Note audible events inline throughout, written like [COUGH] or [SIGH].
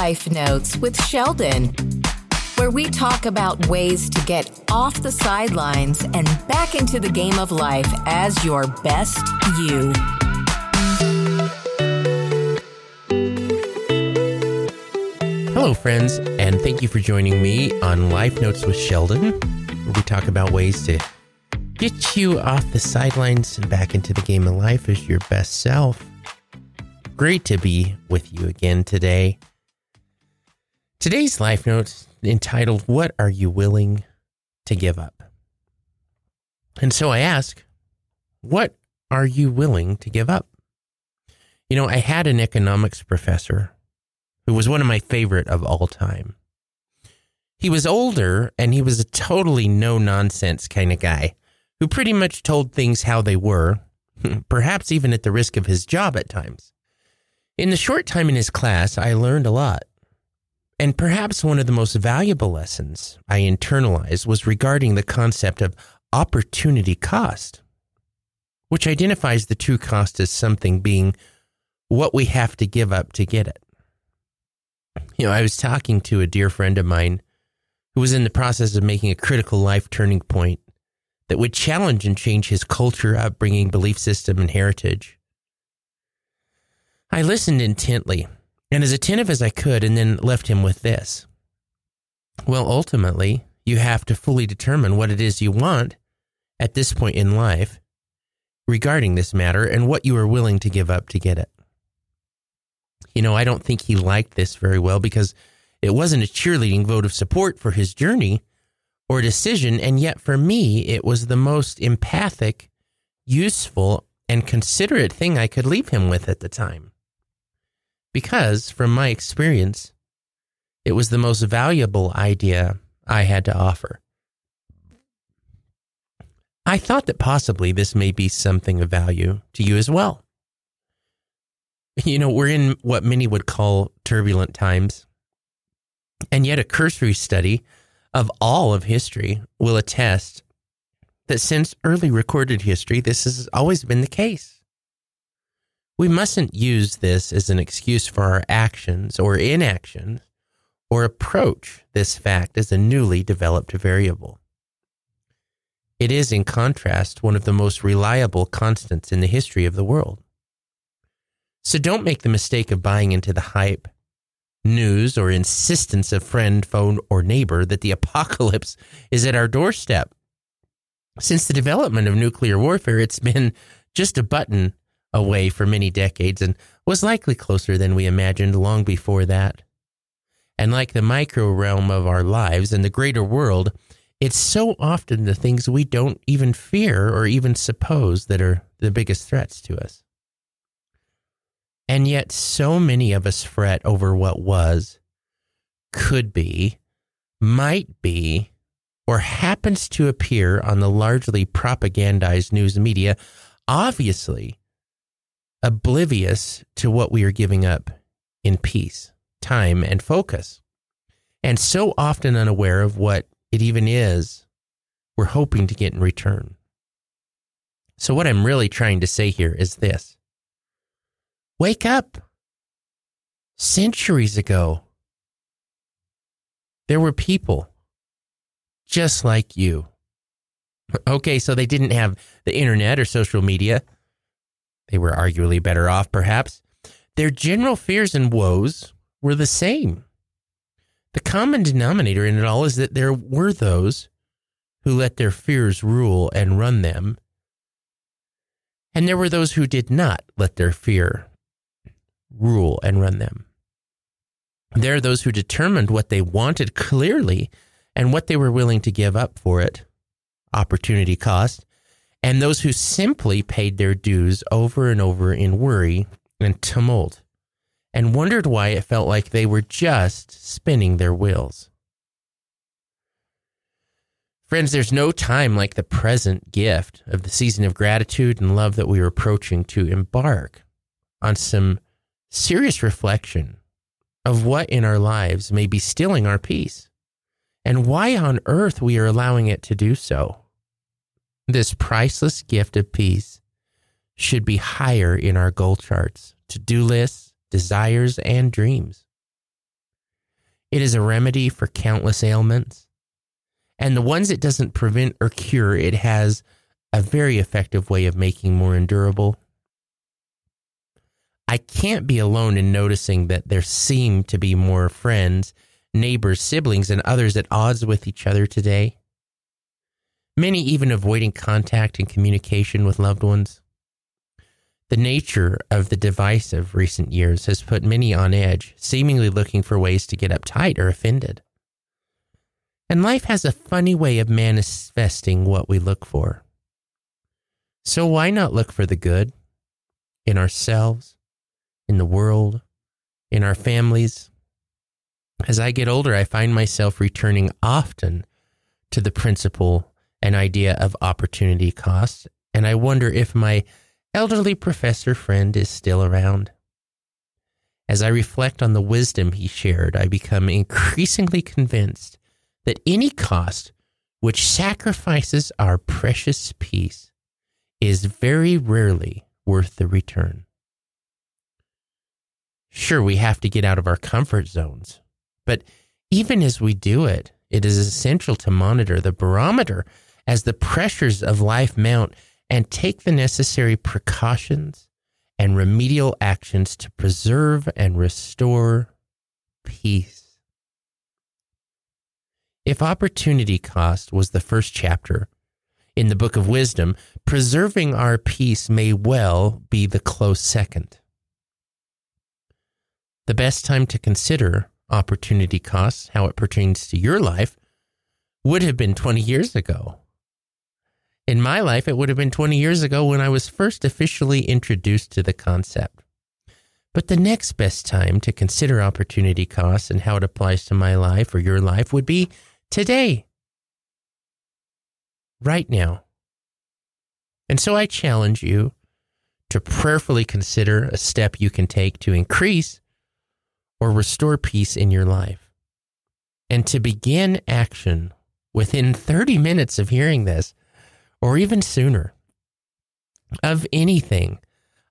Life Notes with Sheldon, where we talk about ways to get off the sidelines and back into the game of life as your best you. Hello, friends, and thank you for joining me on Life Notes with Sheldon, where we talk about ways to get you off the sidelines and back into the game of life as your best self. Great to be with you again today. Today's Life Notes entitled, What Are You Willing to Give Up? And so I ask, What are you willing to give up? You know, I had an economics professor who was one of my favorite of all time. He was older and he was a totally no nonsense kind of guy who pretty much told things how they were, [LAUGHS] perhaps even at the risk of his job at times. In the short time in his class, I learned a lot. And perhaps one of the most valuable lessons I internalized was regarding the concept of opportunity cost, which identifies the true cost as something being what we have to give up to get it. You know, I was talking to a dear friend of mine who was in the process of making a critical life turning point that would challenge and change his culture, upbringing, belief system, and heritage. I listened intently and as attentive as I could, and then left him with this. Well, ultimately, you have to fully determine what it is you want at this point in life regarding this matter and what you are willing to give up to get it. You know, I don't think he liked this very well because it wasn't a cheerleading vote of support for his journey or decision. And yet, for me, it was the most empathic, useful, and considerate thing I could leave him with at the time. Because, from my experience, it was the most valuable idea I had to offer. I thought that possibly this may be something of value to you as well. You know, we're in what many would call turbulent times. And yet, a cursory study of all of history will attest that since early recorded history, this has always been the case. We mustn't use this as an excuse for our actions or inactions or approach this fact as a newly developed variable. It is, in contrast, one of the most reliable constants in the history of the world. So don't make the mistake of buying into the hype, news, or insistence of friend, phone, or neighbor that the apocalypse is at our doorstep. Since the development of nuclear warfare, it's been just a button away for many decades and was likely closer than we imagined long before that. And like the micro realm of our lives and the greater world, it's so often the things we don't even fear or even suppose that are the biggest threats to us. And yet, so many of us fret over what was, could be, might be, or happens to appear on the largely propagandized news media, obviously oblivious to what we are giving up in peace, time, and focus, and so often unaware of what it even is we're hoping to get in return. So, what I'm really trying to say here is this Wake up. Centuries ago, there were people just like you. Okay, so they didn't have the internet or social media. They were arguably better off, perhaps. Their general fears and woes were the same. The common denominator in it all is that there were those who let their fears rule and run them, and there were those who did not let their fear rule and run them. There are those who determined what they wanted clearly and what they were willing to give up for it, opportunity cost, and those who simply paid their dues over and over in worry and tumult and wondered why it felt like they were just spinning their wheels. Friends, there's no time like the present gift of the season of gratitude and love that we are approaching to embark on some serious reflection of what in our lives may be stilling our peace and why on earth we are allowing it to do so. This priceless gift of peace should be higher in our goal charts, to do lists, desires, and dreams. It is a remedy for countless ailments. And the ones it doesn't prevent or cure, it has a very effective way of making more endurable. I can't be alone in noticing that there seem to be more friends, neighbors, siblings, and others at odds with each other today. Many even avoiding contact and communication with loved ones. The nature of the divisive recent years has put many on edge, seemingly looking for ways to get uptight or offended. And life has a funny way of manifesting what we look for. So why not look for the good in ourselves, in the world, in our families? As I get older, I find myself returning often to the principle and idea of opportunity cost, and I wonder if my elderly professor friend is still around. As I reflect on the wisdom he shared, I become increasingly convinced that any cost which sacrifices our precious peace is very rarely worth the return. Sure, we have to get out of our comfort zones, but even as we do it, it is essential to monitor the barometer as the pressures of life mount and take the necessary precautions and remedial actions to preserve and restore peace. If opportunity cost was the first chapter in the book of wisdom, preserving our peace may well be the close second. The best time to consider opportunity costs, how it pertains to your life, would have been 20 years ago. In my life, it would have been 20 years ago when I was first officially introduced to the concept. But the next best time to consider opportunity costs and how it applies to my life or your life would be today, right now. And so I challenge you to prayerfully consider a step you can take to increase or restore peace in your life. And to begin action within 30 minutes of hearing this, or even sooner, of anything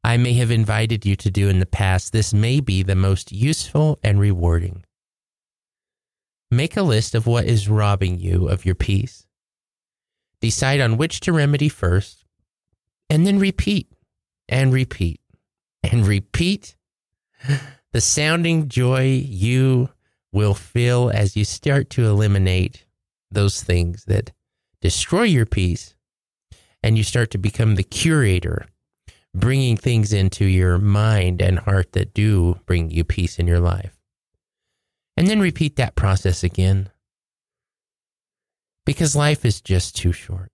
I may have invited you to do in the past, this may be the most useful and rewarding. Make a list of what is robbing you of your peace. Decide on which to remedy first, and then repeat and repeat and repeat [GASPS] the sounding joy you will feel as you start to eliminate those things that destroy your peace and you start to become the curator, bringing things into your mind and heart that do bring you peace in your life and then repeat that process again. Because life is just too short.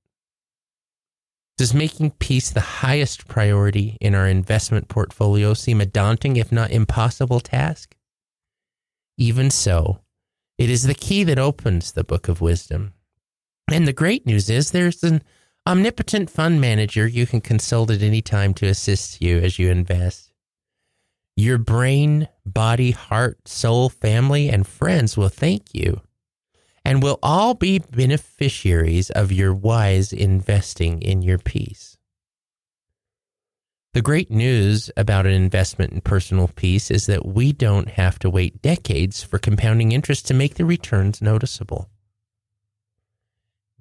Does making peace the highest priority in our investment portfolio seem a daunting, if not impossible, task? Even so, it is the key that opens the book of wisdom. And the great news is there's an omnipotent fund manager you can consult at any time to assist you as you invest. Your brain, body, heart, soul, family, and friends will thank you and will all be beneficiaries of your wise investing in your peace. The great news about an investment in personal peace is that we don't have to wait decades for compounding interest to make the returns noticeable.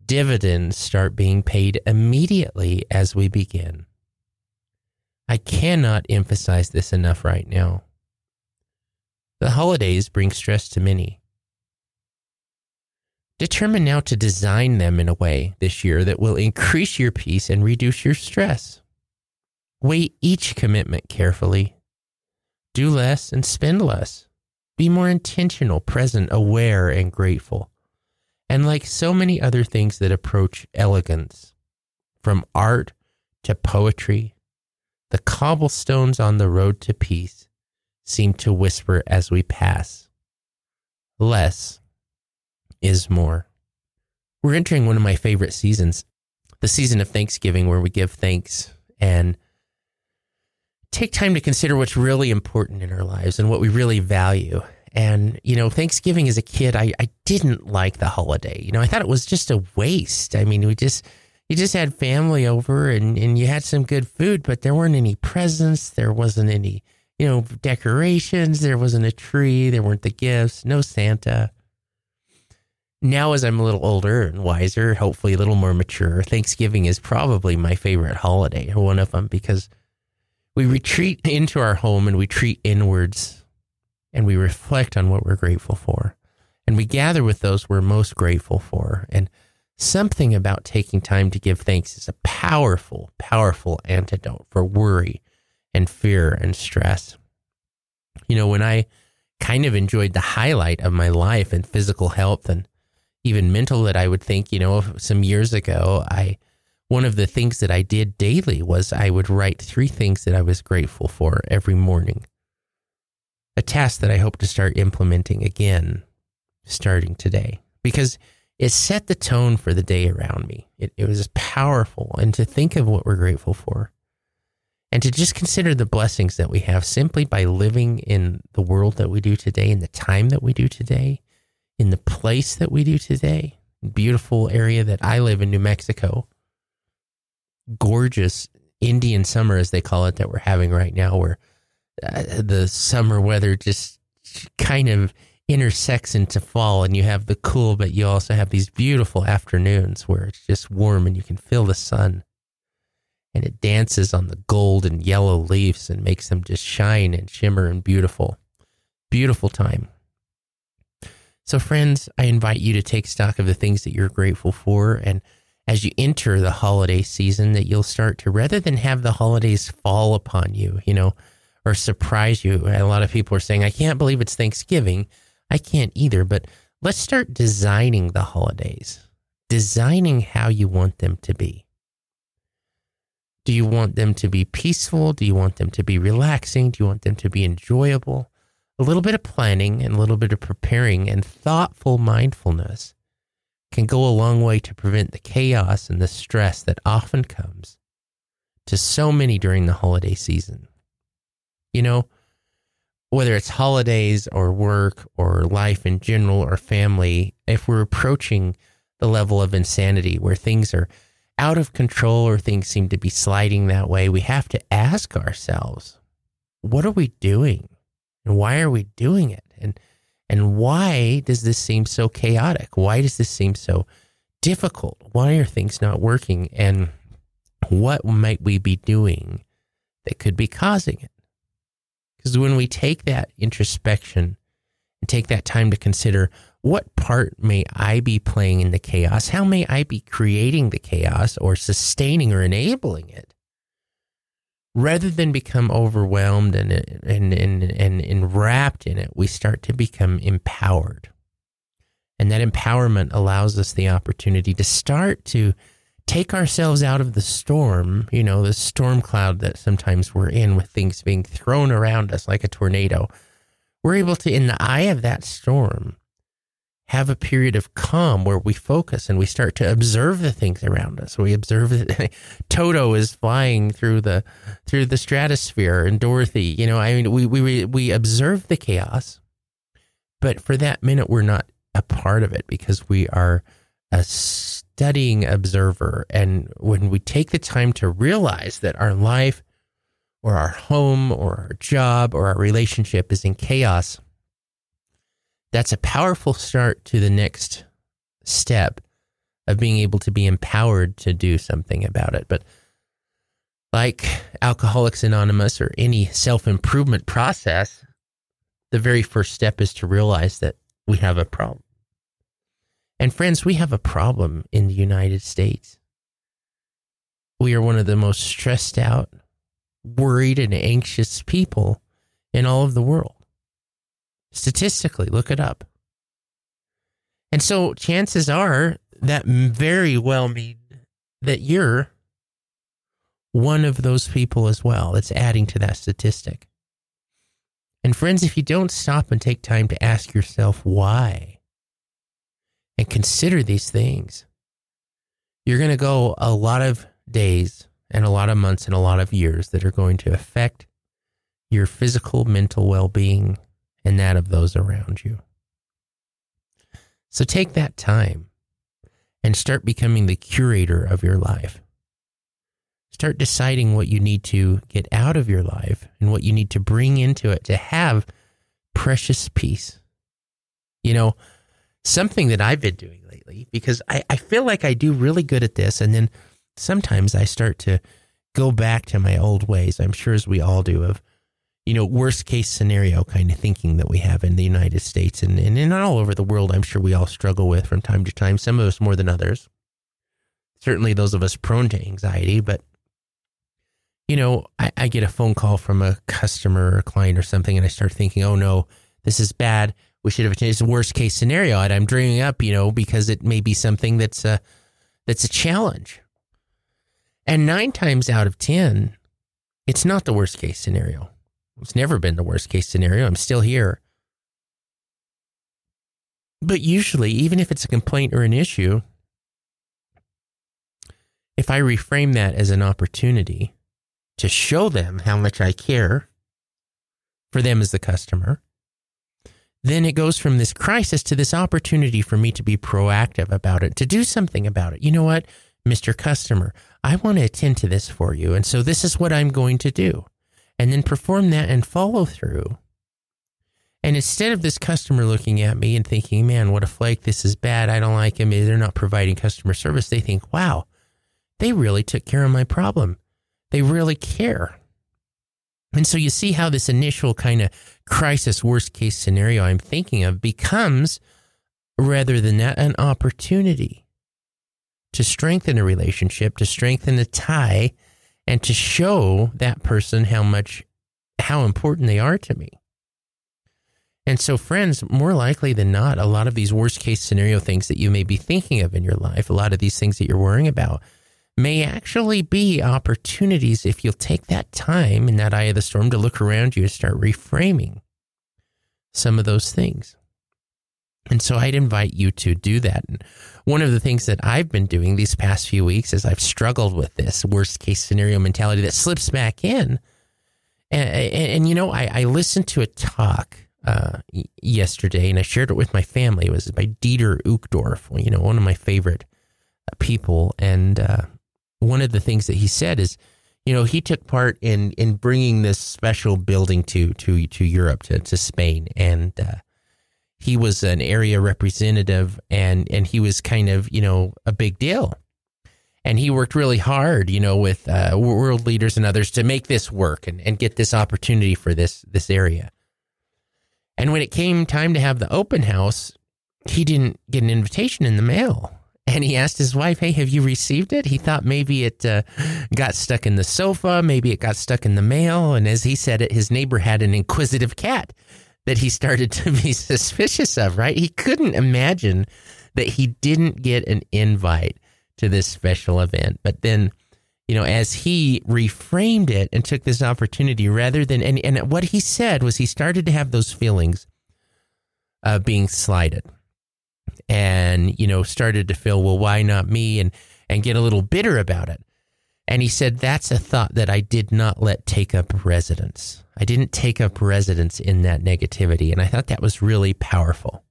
Dividends start being paid immediately as we begin. I cannot emphasize this enough right now. The holidays bring stress to many. Determine now to design them in a way this year that will increase your peace and reduce your stress. Weigh each commitment carefully. Do less and spend less. Be more intentional, present, aware, and grateful. And like so many other things that approach elegance, from art to poetry the cobblestones on the road to peace seem to whisper as we pass. Less is more. We're entering one of my favorite seasons, the season of Thanksgiving, where we give thanks and take time to consider what's really important in our lives and what we really value. And, you know, Thanksgiving as a kid, I, I didn't like the holiday. You know, I thought it was just a waste. I mean, we just, you just had family over and, and you had some good food, but there weren't any presents. There wasn't any you know, decorations. There wasn't a tree. There weren't the gifts. No Santa. Now, as I'm a little older and wiser, hopefully a little more mature, Thanksgiving is probably my favorite holiday, one of them, because we retreat [LAUGHS] into our home and we treat inwards and we reflect on what we're grateful for. And we gather with those we're most grateful for. And something about taking time to give thanks is a powerful, powerful antidote for worry and fear and stress. You know, when I kind of enjoyed the highlight of my life and physical health and even mental that I would think, you know, some years ago, I one of the things that I did daily was I would write three things that I was grateful for every morning. A task that I hope to start implementing again starting today because it set the tone for the day around me. It, it was powerful. And to think of what we're grateful for and to just consider the blessings that we have simply by living in the world that we do today, in the time that we do today, in the place that we do today. Beautiful area that I live in, New Mexico. Gorgeous Indian summer, as they call it, that we're having right now, where uh, the summer weather just kind of intersects into fall and you have the cool, but you also have these beautiful afternoons where it's just warm and you can feel the sun and it dances on the gold and yellow leaves and makes them just shine and shimmer and beautiful. Beautiful time. So, friends, I invite you to take stock of the things that you're grateful for. And as you enter the holiday season, that you'll start to, rather than have the holidays fall upon you, you know, or surprise you. A lot of people are saying, I can't believe it's Thanksgiving. I can't either. But let's start designing the holidays, designing how you want them to be. Do you want them to be peaceful? Do you want them to be relaxing? Do you want them to be enjoyable? A little bit of planning and a little bit of preparing and thoughtful mindfulness can go a long way to prevent the chaos and the stress that often comes to so many during the holiday season. You know, whether it's holidays or work or life in general or family, if we're approaching the level of insanity where things are out of control or things seem to be sliding that way, we have to ask ourselves, what are we doing? And why are we doing it? And and why does this seem so chaotic? Why does this seem so difficult? Why are things not working? And what might we be doing that could be causing it? Because when we take that introspection and take that time to consider what part may I be playing in the chaos? How may I be creating the chaos or sustaining or enabling it? Rather than become overwhelmed and, and, and, and enwrapped in it, we start to become empowered. And that empowerment allows us the opportunity to start to take ourselves out of the storm, you know, the storm cloud that sometimes we're in with things being thrown around us like a tornado. We're able to, in the eye of that storm, have a period of calm where we focus and we start to observe the things around us. We observe [LAUGHS] that Toto is flying through the through the stratosphere and Dorothy, you know, I mean we we we observe the chaos. But for that minute we're not a part of it because we are a studying observer and when we take the time to realize that our life or our home or our job or our relationship is in chaos, that's a powerful start to the next step of being able to be empowered to do something about it. But like Alcoholics Anonymous or any self improvement process, the very first step is to realize that we have a problem. And friends, we have a problem in the United States. We are one of the most stressed out, worried, and anxious people in all of the world. Statistically, look it up. And so chances are that very well mean that you're one of those people as well that's adding to that statistic. And friends, if you don't stop and take time to ask yourself why and consider these things, you're going to go a lot of days and a lot of months and a lot of years that are going to affect your physical, mental well being, and that of those around you. So take that time and start becoming the curator of your life. Start deciding what you need to get out of your life and what you need to bring into it to have precious peace. You know, something that I've been doing lately because I, I feel like I do really good at this. And then sometimes I start to go back to my old ways. I'm sure as we all do of, you know, worst case scenario kind of thinking that we have in the United States and, and, and all over the world. I'm sure we all struggle with from time to time, some of us more than others. Certainly those of us prone to anxiety, but you know, I, I get a phone call from a customer or a client or something, and I start thinking, oh no, this is bad. We should have changed the worst case scenario. And I'm dreaming up, you know, because it may be something that's a that's a challenge. And nine times out of ten, it's not the worst case scenario. It's never been the worst case scenario. I'm still here. But usually, even if it's a complaint or an issue, if I reframe that as an opportunity to show them how much I care for them as the customer, then it goes from this crisis to this opportunity for me to be proactive about it, to do something about it. You know what, Mr. Customer, I want to attend to this for you. And so this is what I'm going to do. And then perform that and follow through. And instead of this customer looking at me and thinking, man, what a flake, this is bad, I don't like him, eh, they're not providing customer service, they think, wow, they really took care of my problem. They really care. And so you see how this initial kind of crisis, worst case scenario I'm thinking of becomes, rather than that, an opportunity to strengthen a relationship, to strengthen a tie, and to show that person how much, how important they are to me. And so, friends, more likely than not, a lot of these worst case scenario things that you may be thinking of in your life, a lot of these things that you're worrying about, may actually be opportunities if you'll take that time in that eye of the storm to look around you and start reframing some of those things. And so I'd invite you to do that. And one of the things that I've been doing these past few weeks is I've struggled with this worst case scenario mentality that slips back in. And, and, and you know, I, I, listened to a talk uh, yesterday and I shared it with my family. It was by Dieter Uchtdorf, you know, one of my favorite people. And uh, one of the things that he said is, you know, he took part in in bringing this special building to to to Europe to to Spain, and uh, he was an area representative, and and he was kind of you know a big deal, and he worked really hard, you know, with uh, world leaders and others to make this work and and get this opportunity for this this area. And when it came time to have the open house, he didn't get an invitation in the mail and he asked his wife, Hey, have you received it? He thought maybe it uh, got stuck in the sofa, maybe it got stuck in the mail. And as he said it, his neighbor had an inquisitive cat that he [LAUGHS] started to be suspicious of, right? He couldn't imagine that he didn't get an invite to this special event. But then, you know, as he reframed it and took this opportunity rather than, and, and what he said was he started to have those feelings of being slighted and you know started to feel well why not me? And and get a little bitter about it. And he said that's a thought that I did not let take up residence. I didn't take up residence in that negativity. And I thought that was really powerful.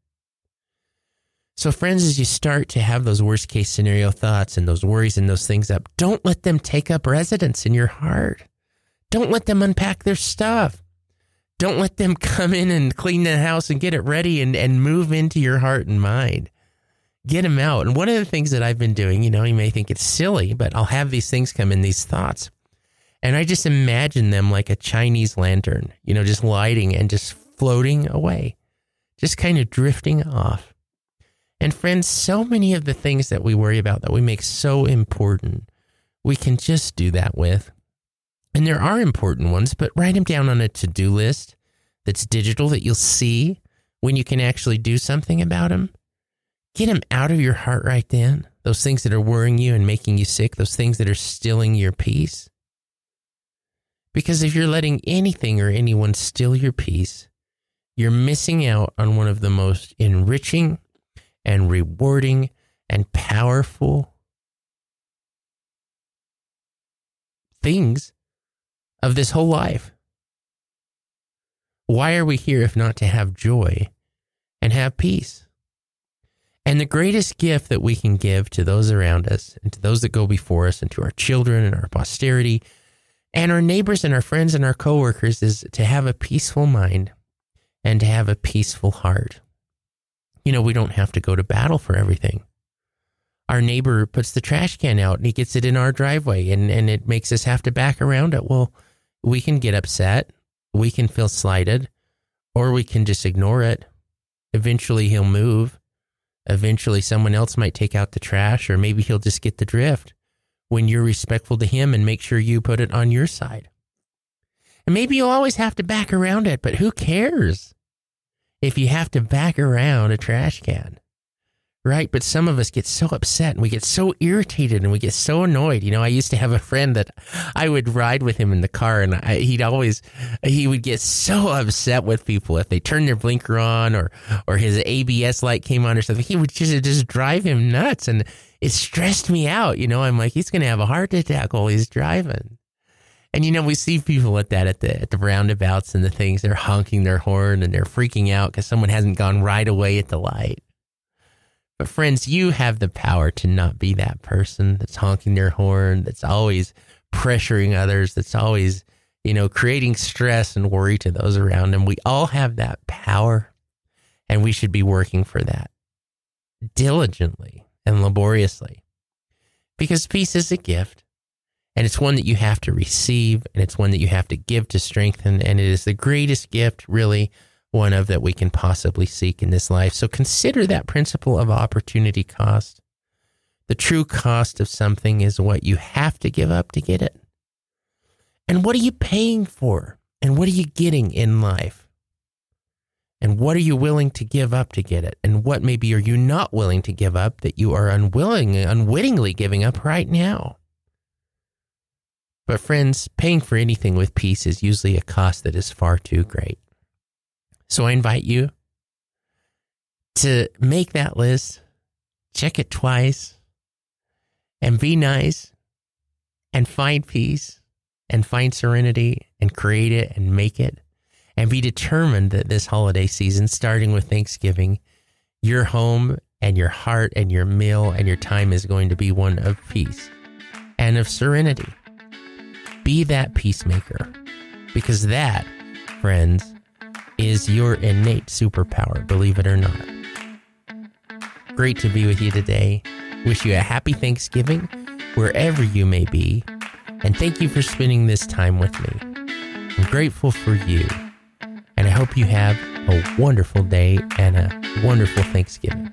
So friends as you start to have those worst case scenario thoughts and those worries and those things up don't let them take up residence in your heart. Don't let them unpack their stuff don't let them [LAUGHS] come in and clean the house and get it ready and, and move into your heart and mind. Get them out. And one of the things that I've been doing, you know, you may think it's silly, but I'll have these things come in, these thoughts. And I just imagine them like a Chinese lantern, you know, just lighting and just floating away, just kind of drifting off. And friends, so many of the things that we worry about that we make so important, we can just do that with. And there are important ones, but write them down on a to do list that's digital that you'll see when you can actually do something about them. Get them out of your heart right then. Those things that are worrying you and making you sick, those things that are stilling your peace. Because if you're letting anything or anyone steal your peace, you're missing out on one of the most enriching and rewarding and powerful things of this whole life. Why are we here if not to have joy and have peace? And the greatest gift that we can give to those around us and to those that go before us and to our children and our posterity and our neighbors and our friends and our coworkers is to have a peaceful mind and to have a peaceful heart. You know, we don't have to go to battle for everything. Our neighbor puts the trash can out and he gets it in our driveway and, and it makes us have to back around it. Well, we can get upset, we can feel slighted, or we can just ignore it. Eventually, he'll move. Eventually, someone else might take out the trash, or maybe he'll just get the drift when you're respectful to him and make sure you put it on your side. And maybe you'll always have to back around it, but who cares if you have to back around a trash can? Right. But some of us get so upset and we get so irritated and we get so annoyed. You know, I used to have a friend that I would ride with him in the car and I, he'd always, he would get so upset with people if they turned their blinker on or, or his ABS light came on or something. He would just, just drive him nuts. And it stressed me out. You know, I'm like, he's going to have a heart attack while he's driving. And you know, we see people at that at the at the roundabouts and the things. They're honking their horn and they're freaking out because someone hasn't gone right away at the light. But friends, you have the power to not be that person that's honking their horn, that's always pressuring others, that's always, you know, creating stress and worry to those around them. We all have that power and we should be working for that diligently and laboriously. Because peace is a gift, and it's one that you have to receive, and it's one that you have to give to strengthen, and it is the greatest gift, really, one of that we can possibly seek in this life. So consider that principle of opportunity cost. The true cost of something is what you have to give up to get it. And what are you paying for? And what are you getting in life? And what are you willing to give up to get it? And what maybe are you not willing to give up that you are unwilling, unwittingly giving up right now? But friends, paying for anything with peace is usually a cost that is far too great. So I invite you to make that list, check it twice, and be nice and find peace and find serenity and create it and make it and be determined that this holiday season, starting with Thanksgiving, your home and your heart and your meal and your time is going to be one of peace and of serenity. Be that peacemaker because that, friends, is your innate superpower, believe it or not. Great to be with you today. Wish you a happy Thanksgiving wherever you may be. And thank you for spending this time with me. I'm grateful for you. And I hope you have a wonderful day and a wonderful Thanksgiving.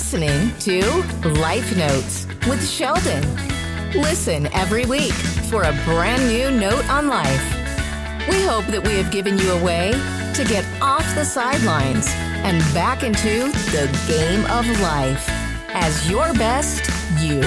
Listening to Life Notes with Sheldon. Listen every week for a brand new note on life. We hope that we have given you a way to get off the sidelines and back into the game of life as your best you.